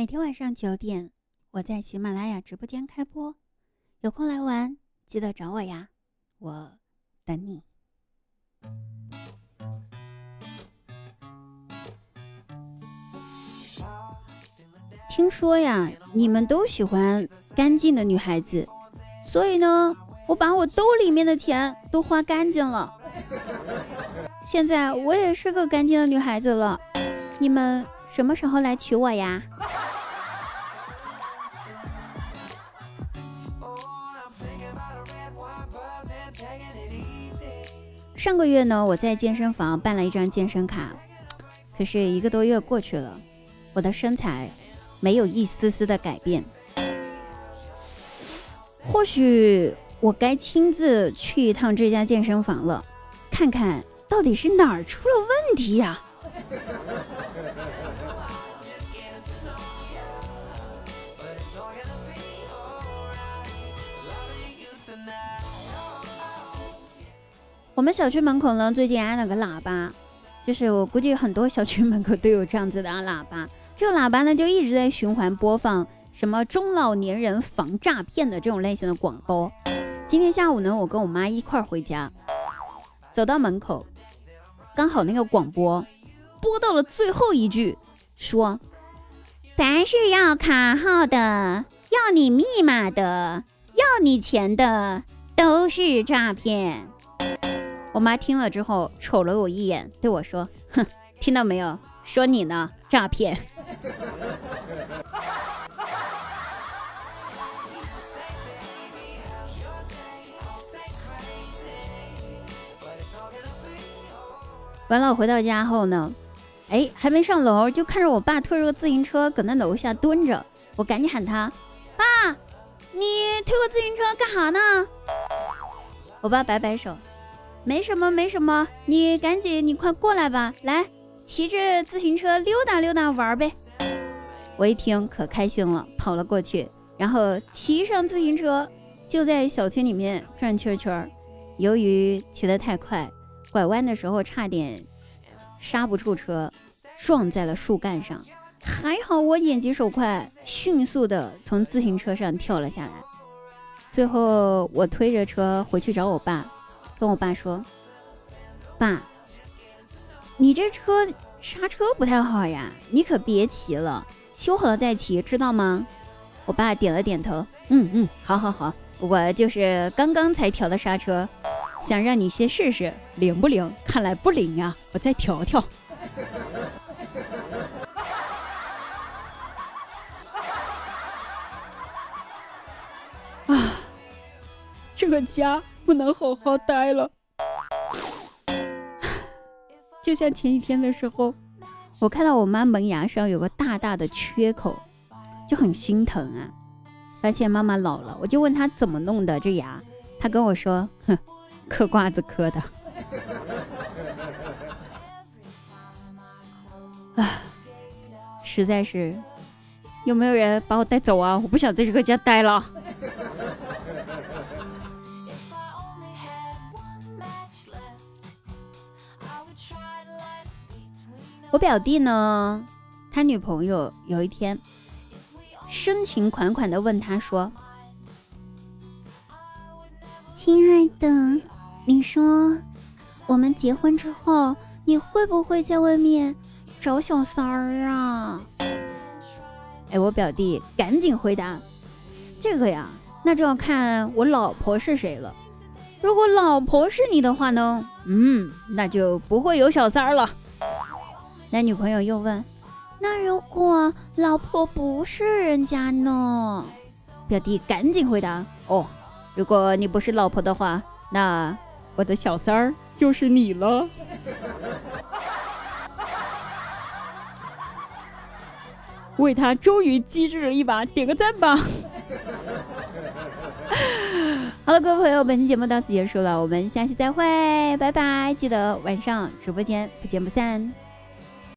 每天晚上九点，我在喜马拉雅直播间开播，有空来玩，记得找我呀，我等你。听说呀，你们都喜欢干净的女孩子，所以呢，我把我兜里面的钱都花干净了。现在我也是个干净的女孩子了，你们什么时候来娶我呀？上个月呢，我在健身房办了一张健身卡，可是一个多月过去了，我的身材没有一丝丝的改变。或许我该亲自去一趟这家健身房了，看看到底是哪儿出了问题呀？我们小区门口呢，最近安了个喇叭，就是我估计很多小区门口都有这样子的喇叭。这个喇叭呢，就一直在循环播放什么中老年人防诈骗的这种类型的广播。今天下午呢，我跟我妈一块儿回家，走到门口，刚好那个广播播到了最后一句，说：“凡是要卡号的、要你密码的、要你钱的，都是诈骗。”我妈听了之后，瞅了我一眼，对我说：“哼，听到没有？说你呢，诈骗。”完了，回到家后呢，哎，还没上楼，就看着我爸推着个自行车搁那楼下蹲着。我赶紧喊他：“爸，你推个自行车干啥呢？”我爸摆摆手。没什么，没什么，你赶紧，你快过来吧，来，骑着自行车溜达溜达玩呗。我一听可开心了，跑了过去，然后骑上自行车，就在小区里面转圈圈。由于骑得太快，拐弯的时候差点刹不住车，撞在了树干上。还好我眼疾手快，迅速的从自行车上跳了下来。最后我推着车回去找我爸。跟我爸说：“爸，你这车刹车不太好呀，你可别骑了，修好了再骑，知道吗？”我爸点了点头，嗯嗯，好好好，我就是刚刚才调的刹车，想让你先试试灵不灵，看来不灵呀，我再调调。啊，这个家。不能好好待了，就像前几天的时候，我看到我妈门牙上有个大大的缺口，就很心疼啊。发现妈妈老了，我就问她怎么弄的这牙，她跟我说：“哼，嗑瓜子嗑的。”啊，实在是，有没有人把我带走啊？我不想在这个家待了。我表弟呢，他女朋友有一天深情款款的问他说：“亲爱的，你说我们结婚之后，你会不会在外面找小三儿啊？”哎，我表弟赶紧回答：“这个呀，那就要看我老婆是谁了。如果老婆是你的话呢，嗯，那就不会有小三儿了。”男女朋友又问：“那如果老婆不是人家呢？”表弟赶紧回答：“哦，如果你不是老婆的话，那我的小三儿就是你了。”为他终于机智了一把，点个赞吧！好了，各位朋友，本期节目到此结束了，我们下期再会，拜拜！记得晚上直播间不见不散。